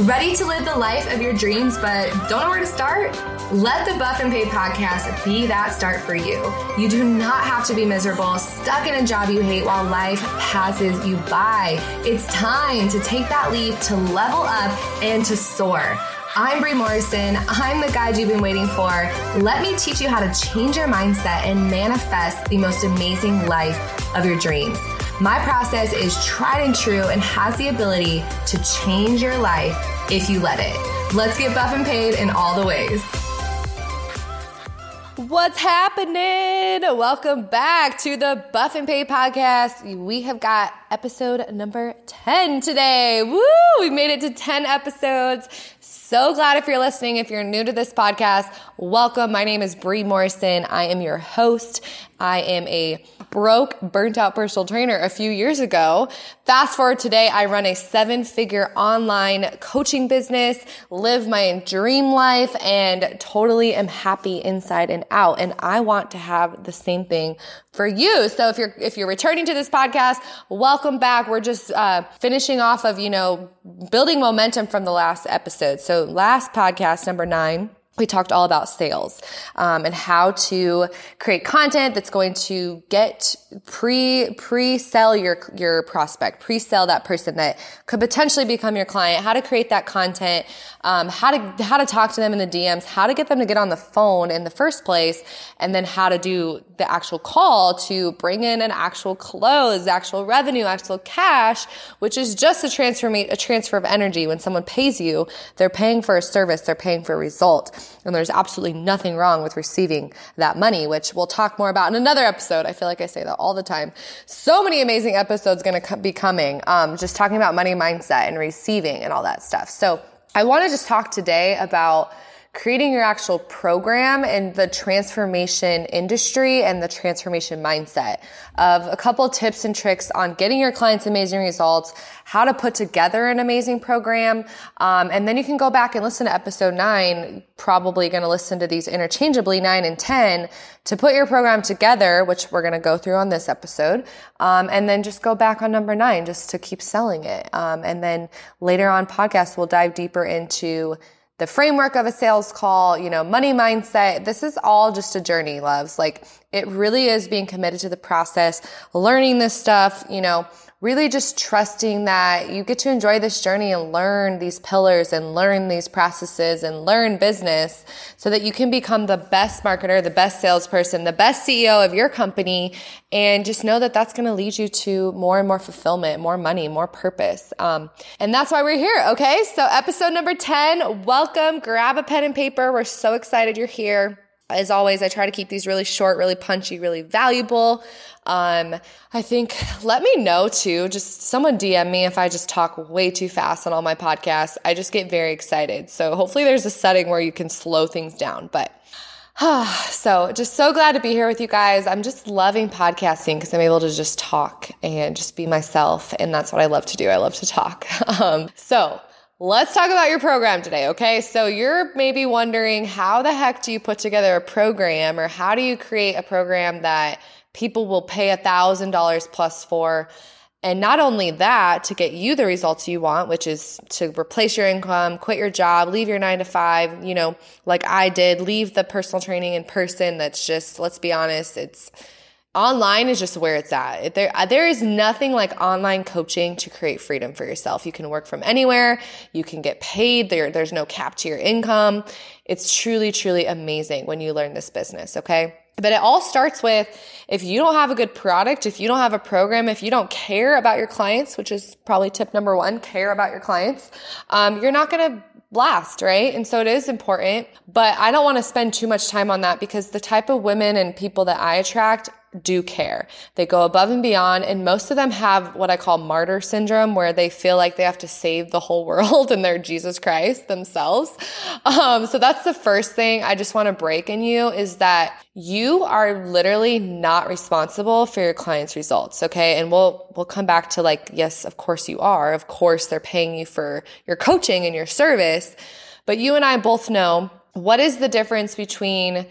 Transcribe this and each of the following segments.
Ready to live the life of your dreams but don't know where to start? Let the Buff and Paid podcast be that start for you. You do not have to be miserable, stuck in a job you hate while life passes you by. It's time to take that leap to level up and to soar. I'm Bri Morrison. I'm the guide you've been waiting for. Let me teach you how to change your mindset and manifest the most amazing life of your dreams. My process is tried and true and has the ability to change your life if you let it. Let's get buff and paid in all the ways. What's happening? Welcome back to the Buff and Pay podcast. We have got episode number 10 today. Woo! We made it to 10 episodes. So glad if you're listening. If you're new to this podcast, welcome. My name is Bri Morrison. I am your host. I am a broke, burnt out personal trainer a few years ago. Fast forward today, I run a seven figure online coaching business, live my dream life, and totally am happy inside and out. And I want to have the same thing for you. So if you're, if you're returning to this podcast, welcome back. We're just, uh, finishing off of, you know, building momentum from the last episode. So last podcast, number nine, we talked all about sales um, and how to create content that's going to get pre pre sell your your prospect, pre sell that person that could potentially become your client. How to create that content, um, how to how to talk to them in the DMs, how to get them to get on the phone in the first place, and then how to do the actual call to bring in an actual close, actual revenue, actual cash, which is just a transfer a transfer of energy. When someone pays you, they're paying for a service, they're paying for a result. And there's absolutely nothing wrong with receiving that money, which we'll talk more about in another episode. I feel like I say that all the time. So many amazing episodes going to be coming, um, just talking about money mindset and receiving and all that stuff. So I want to just talk today about creating your actual program and the transformation industry and the transformation mindset of a couple tips and tricks on getting your clients amazing results, how to put together an amazing program. Um, and then you can go back and listen to episode nine, probably going to listen to these interchangeably, nine and 10, to put your program together, which we're going to go through on this episode. Um, and then just go back on number nine just to keep selling it. Um, and then later on podcast, we'll dive deeper into the framework of a sales call, you know, money mindset. This is all just a journey, loves. Like it really is being committed to the process, learning this stuff, you know, really just trusting that you get to enjoy this journey and learn these pillars and learn these processes and learn business so that you can become the best marketer, the best salesperson, the best CEO of your company. And just know that that's going to lead you to more and more fulfillment, more money, more purpose. Um, and that's why we're here. Okay. So episode number 10, welcome. Grab a pen and paper. We're so excited you're here. As always, I try to keep these really short, really punchy, really valuable. Um, I think let me know too. Just someone DM me if I just talk way too fast on all my podcasts. I just get very excited. So hopefully there's a setting where you can slow things down. But so just so glad to be here with you guys. I'm just loving podcasting because I'm able to just talk and just be myself. And that's what I love to do. I love to talk. Um, so Let's talk about your program today, okay? So you're maybe wondering how the heck do you put together a program or how do you create a program that people will pay a thousand dollars plus for? And not only that, to get you the results you want, which is to replace your income, quit your job, leave your nine to five, you know, like I did, leave the personal training in person. That's just, let's be honest, it's, online is just where it's at. There, uh, there is nothing like online coaching to create freedom for yourself. You can work from anywhere. You can get paid. There, there's no cap to your income. It's truly, truly amazing when you learn this business. Okay. But it all starts with if you don't have a good product, if you don't have a program, if you don't care about your clients, which is probably tip number one, care about your clients, um, you're not going to last, right? And so it is important, but I don't want to spend too much time on that because the type of women and people that I attract do care. They go above and beyond, and most of them have what I call martyr syndrome, where they feel like they have to save the whole world and they're Jesus Christ themselves. Um, so that's the first thing I just want to break in you is that you are literally not responsible for your client's results. Okay. And we'll, we'll come back to like, yes, of course you are. Of course they're paying you for your coaching and your service. But you and I both know what is the difference between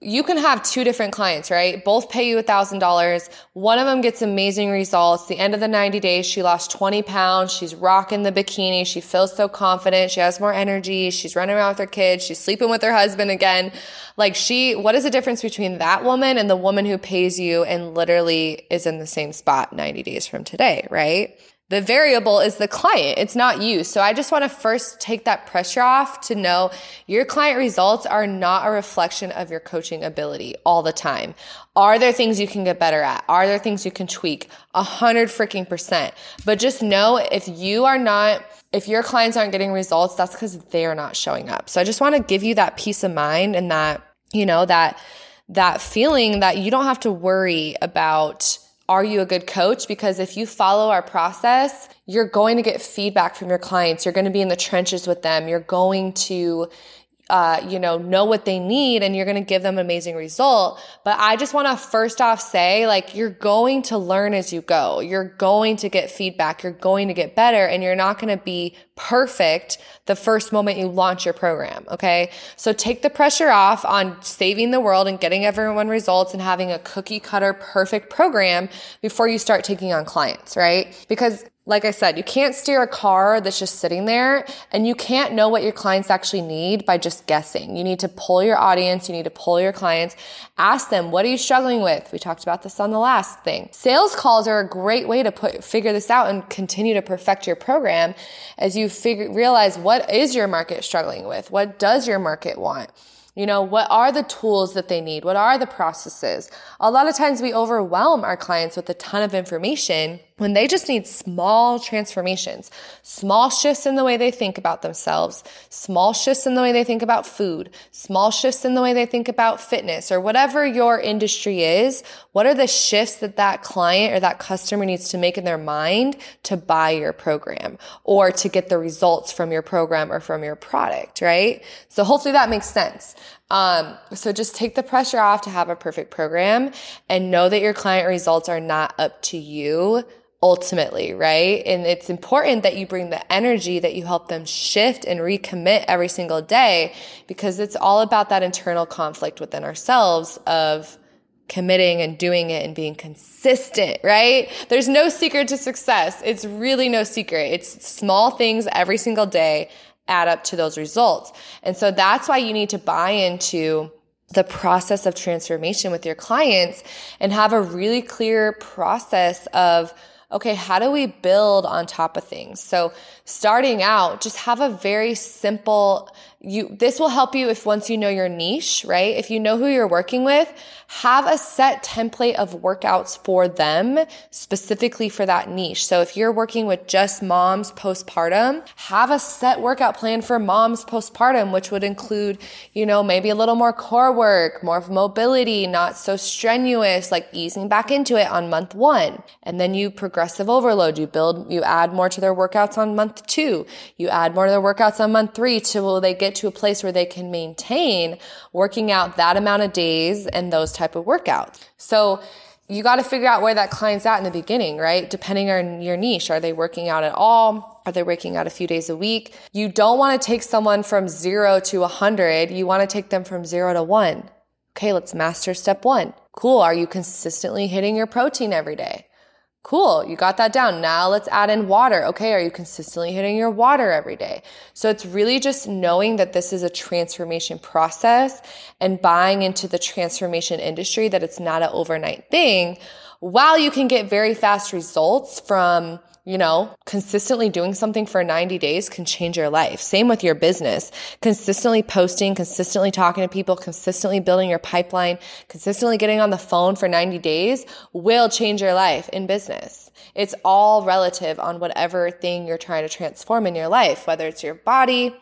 you can have two different clients, right? Both pay you a thousand dollars. One of them gets amazing results. The end of the 90 days, she lost 20 pounds. She's rocking the bikini. She feels so confident. She has more energy. She's running around with her kids. She's sleeping with her husband again. Like she, what is the difference between that woman and the woman who pays you and literally is in the same spot 90 days from today, right? The variable is the client. It's not you. So I just want to first take that pressure off to know your client results are not a reflection of your coaching ability all the time. Are there things you can get better at? Are there things you can tweak? A hundred freaking percent. But just know if you are not, if your clients aren't getting results, that's because they're not showing up. So I just want to give you that peace of mind and that, you know, that, that feeling that you don't have to worry about are you a good coach? Because if you follow our process, you're going to get feedback from your clients. You're going to be in the trenches with them. You're going to, uh, you know, know what they need and you're going to give them amazing result. But I just want to first off say, like, you're going to learn as you go. You're going to get feedback. You're going to get better and you're not going to be perfect the first moment you launch your program. Okay. So take the pressure off on saving the world and getting everyone results and having a cookie cutter perfect program before you start taking on clients, right? Because like I said, you can't steer a car that's just sitting there and you can't know what your clients actually need by just guessing. You need to pull your audience. You need to pull your clients. Ask them, what are you struggling with? We talked about this on the last thing. Sales calls are a great way to put, figure this out and continue to perfect your program as you figure, realize what is your market struggling with? What does your market want? You know, what are the tools that they need? What are the processes? A lot of times we overwhelm our clients with a ton of information when they just need small transformations, small shifts in the way they think about themselves, small shifts in the way they think about food, small shifts in the way they think about fitness or whatever your industry is. What are the shifts that that client or that customer needs to make in their mind to buy your program or to get the results from your program or from your product, right? So hopefully that makes sense. Um, so just take the pressure off to have a perfect program and know that your client results are not up to you ultimately, right? And it's important that you bring the energy that you help them shift and recommit every single day because it's all about that internal conflict within ourselves of committing and doing it and being consistent, right? There's no secret to success. It's really no secret. It's small things every single day add up to those results. And so that's why you need to buy into the process of transformation with your clients and have a really clear process of okay, how do we build on top of things? So starting out, just have a very simple, you, this will help you if once you know your niche, right? If you know who you're working with, have a set template of workouts for them specifically for that niche. So if you're working with just moms postpartum, have a set workout plan for moms postpartum, which would include, you know, maybe a little more core work, more of mobility, not so strenuous, like easing back into it on month one. And then you progressive overload. You build, you add more to their workouts on month two. You add more to their workouts on month three till they get to a place where they can maintain working out that amount of days and those type of workouts. So you got to figure out where that client's at in the beginning, right? Depending on your niche. Are they working out at all? Are they working out a few days a week? You don't want to take someone from zero to a hundred. You want to take them from zero to one. Okay, let's master step one. Cool. Are you consistently hitting your protein every day? Cool, you got that down. Now let's add in water. Okay, are you consistently hitting your water every day? So it's really just knowing that this is a transformation process and buying into the transformation industry that it's not an overnight thing while you can get very fast results from you know, consistently doing something for 90 days can change your life. Same with your business. Consistently posting, consistently talking to people, consistently building your pipeline, consistently getting on the phone for 90 days will change your life in business. It's all relative on whatever thing you're trying to transform in your life, whether it's your body,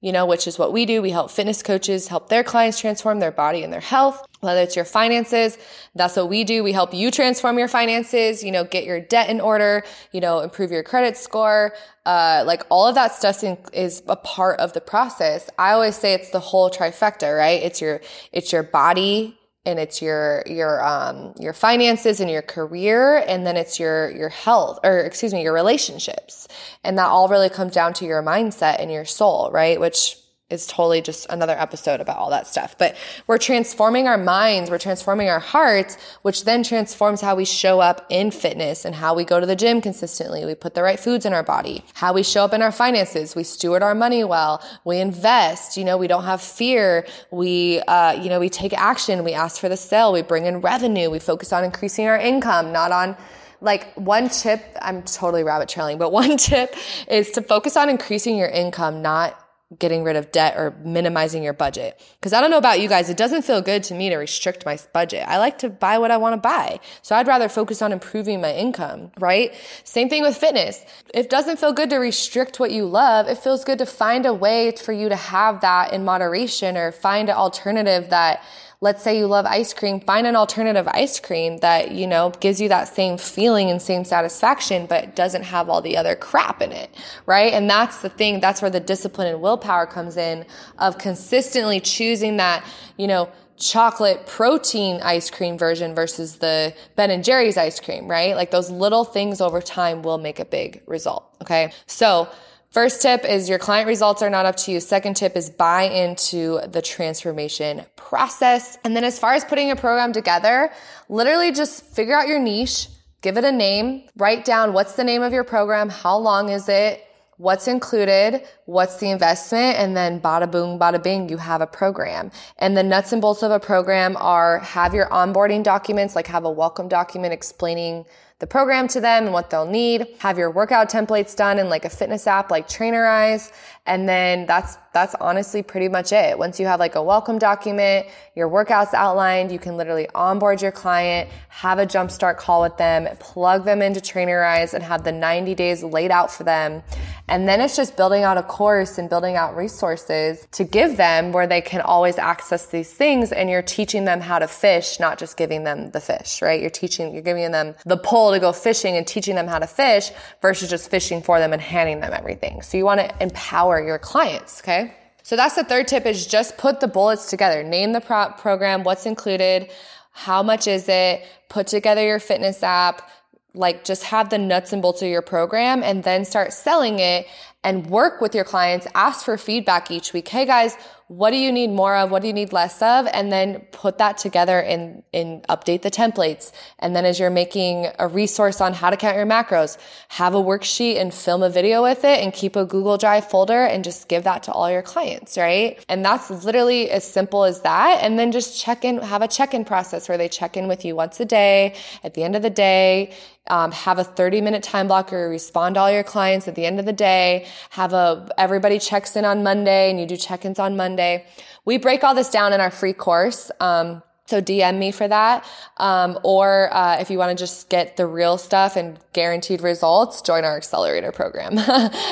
you know, which is what we do. We help fitness coaches help their clients transform their body and their health. Whether it's your finances, that's what we do. We help you transform your finances, you know, get your debt in order, you know, improve your credit score. Uh, like all of that stuff is a part of the process. I always say it's the whole trifecta, right? It's your, it's your body, and it's your your um your finances and your career and then it's your your health or excuse me your relationships. And that all really comes down to your mindset and your soul right? Which is totally just another episode about all that stuff. But we're transforming our minds, we're transforming our hearts, which then transforms how we show up in fitness and how we go to the gym consistently. We put the right foods in our body, how we show up in our finances. We steward our money well. We invest. You know, we don't have fear. We, uh, you know, we take action. We ask for the sale. We bring in revenue. We focus on increasing our income, not on like one tip, I'm totally rabbit trailing, but one tip is to focus on increasing your income, not getting rid of debt or minimizing your budget. Cause I don't know about you guys. It doesn't feel good to me to restrict my budget. I like to buy what I want to buy. So I'd rather focus on improving my income, right? Same thing with fitness. It doesn't feel good to restrict what you love. It feels good to find a way for you to have that in moderation or find an alternative that let's say you love ice cream, find an alternative ice cream that, you know, gives you that same feeling and same satisfaction, but doesn't have all the other crap in it, right? And that's the thing, that's where the discipline and willpower comes in of consistently choosing that, you know, chocolate protein ice cream version versus the Ben and Jerry's ice cream, right? Like those little things over time will make a big result. Okay. So First tip is your client results are not up to you. Second tip is buy into the transformation process. And then as far as putting a program together, literally just figure out your niche, give it a name, write down what's the name of your program, how long is it, what's included, what's the investment, and then bada boom, bada bing, you have a program. And the nuts and bolts of a program are have your onboarding documents, like have a welcome document explaining the program to them and what they'll need. Have your workout templates done in like a fitness app like Trainerize. And then that's, that's honestly pretty much it. Once you have like a welcome document, your workouts outlined, you can literally onboard your client, have a jumpstart call with them, plug them into Trainerize and have the 90 days laid out for them. And then it's just building out a course and building out resources to give them where they can always access these things. And you're teaching them how to fish, not just giving them the fish, right? You're teaching, you're giving them the pole to go fishing and teaching them how to fish versus just fishing for them and handing them everything. So you want to empower your clients, okay? So that's the third tip is just put the bullets together. Name the pro- program, what's included, how much is it, put together your fitness app, like just have the nuts and bolts of your program and then start selling it and work with your clients. Ask for feedback each week. Hey guys, what do you need more of? What do you need less of? And then put that together and, update the templates. And then as you're making a resource on how to count your macros, have a worksheet and film a video with it and keep a Google Drive folder and just give that to all your clients, right? And that's literally as simple as that. And then just check in, have a check in process where they check in with you once a day at the end of the day. Um, have a 30 minute time block blocker, respond to all your clients at the end of the day, have a, everybody checks in on Monday and you do check-ins on Monday Monday. We break all this down in our free course. Um, so DM me for that. Um, or uh, if you want to just get the real stuff and guaranteed results, join our accelerator program.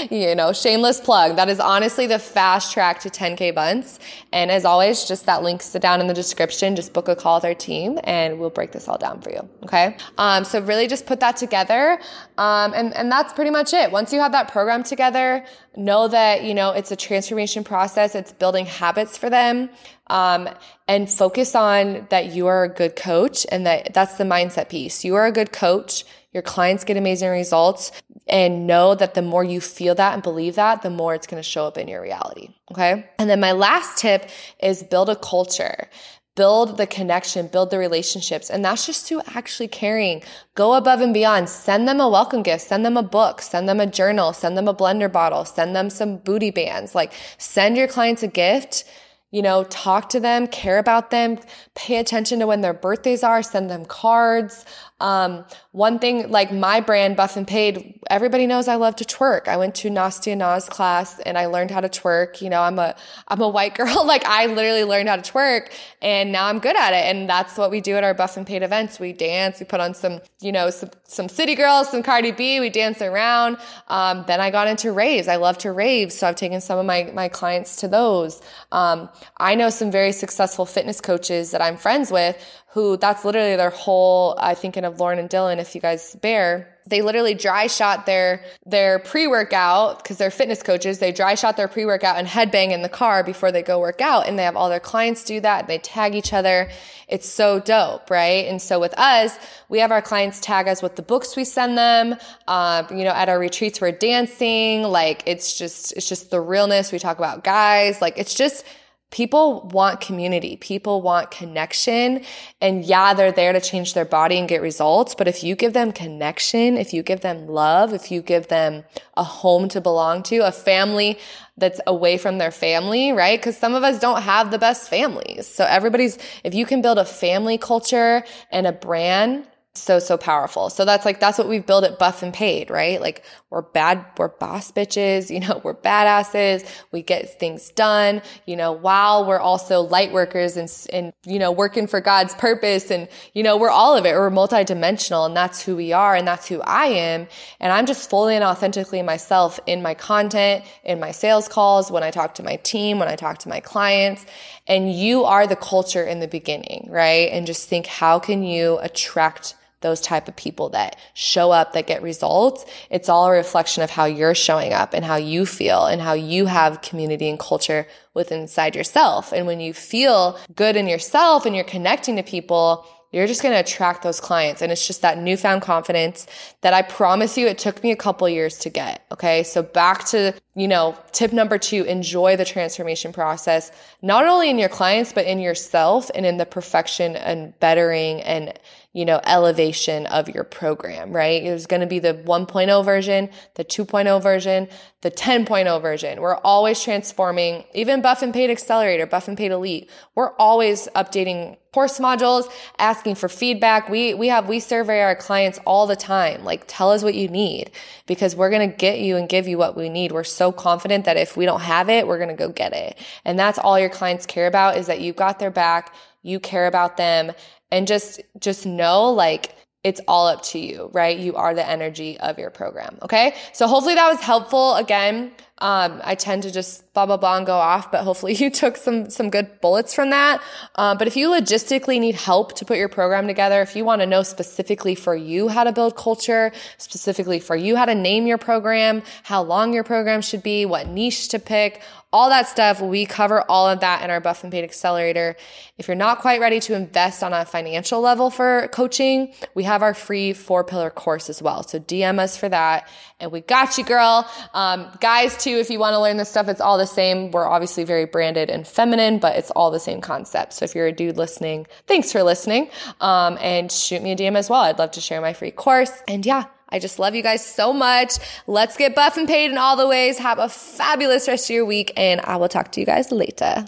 you know, shameless plug. That is honestly the fast track to 10K bunts. And as always, just that link's down in the description. Just book a call with our team and we'll break this all down for you. Okay. Um, so really just put that together. Um, and, and that's pretty much it. Once you have that program together, know that, you know, it's a transformation process. It's building habits for them. Um, and focus on that you are a good coach and that that's the mindset piece. You are a good coach. Your clients get amazing results and know that the more you feel that and believe that, the more it's going to show up in your reality. Okay. And then my last tip is build a culture build the connection, build the relationships. And that's just through actually caring. Go above and beyond. Send them a welcome gift. Send them a book. Send them a journal. Send them a blender bottle. Send them some booty bands. Like send your clients a gift you know, talk to them, care about them, pay attention to when their birthdays are, send them cards. Um, one thing, like my brand, Buff and Paid, everybody knows I love to twerk. I went to Nastia Nas class and I learned how to twerk. You know, I'm a, I'm a white girl. like I literally learned how to twerk and now I'm good at it. And that's what we do at our Buff and Paid events. We dance, we put on some, you know, some, some city girls, some Cardi B, we dance around. Um, then I got into raves. I love to rave. So I've taken some of my, my clients to those. Um, I know some very successful fitness coaches that I'm friends with who that's literally their whole, I thinking of Lauren and Dylan, if you guys bear, they literally dry shot their their pre-workout because they're fitness coaches they dry shot their pre-workout and headbang in the car before they go work out and they have all their clients do that they tag each other. It's so dope right? And so with us we have our clients tag us with the books we send them um, you know at our retreats we're dancing like it's just it's just the realness. We talk about guys like it's just People want community. People want connection. And yeah, they're there to change their body and get results. But if you give them connection, if you give them love, if you give them a home to belong to, a family that's away from their family, right? Because some of us don't have the best families. So everybody's, if you can build a family culture and a brand so so powerful. So that's like that's what we've built at buff and paid right? Like we're bad we're boss bitches you know we're badasses. We get things done you know while we're also light workers and and you know working for god's purpose and you know we're all of it. We're multidimensional and that's who we are and that's who i am. And i'm just fully and authentically myself in my content in my sales calls when i talk to my team when i talk to my clients. And you are the culture in the beginning right? And just think how can you attract those type of people that show up, that get results. It's all a reflection of how you're showing up and how you feel and how you have community and culture within inside yourself. And when you feel good in yourself and you're connecting to people, you're just going to attract those clients. And it's just that newfound confidence that I promise you it took me a couple years to get. Okay. So back to, you know, tip number two, enjoy the transformation process, not only in your clients, but in yourself and in the perfection and bettering and, you know, elevation of your program, right? There's going to be the 1.0 version, the 2.0 version, the 10.0 version. We're always transforming, even Buff and Paid Accelerator, Buff and Paid Elite. We're always updating course modules, asking for feedback. We, we have, we survey our clients all the time. Like, tell us what you need because we're going to get you and give you what we need. We're so confident that if we don't have it, we're going to go get it. And that's all your clients care about is that you've got their back. You care about them and just, just know like, it's all up to you, right? You are the energy of your program. Okay. So hopefully that was helpful. Again, um, I tend to just blah, blah, blah and go off, but hopefully you took some, some good bullets from that. Uh, but if you logistically need help to put your program together, if you want to know specifically for you how to build culture, specifically for you how to name your program, how long your program should be, what niche to pick, all that stuff. We cover all of that in our Buff and Paid Accelerator. If you're not quite ready to invest on a financial level for coaching, we have our free four pillar course as well. So DM us for that. And we got you, girl. Um, guys, too, if you want to learn this stuff, it's all the same. We're obviously very branded and feminine, but it's all the same concept. So if you're a dude listening, thanks for listening. Um, and shoot me a DM as well. I'd love to share my free course. And yeah, I just love you guys so much. Let's get buff and paid in all the ways. Have a fabulous rest of your week, and I will talk to you guys later.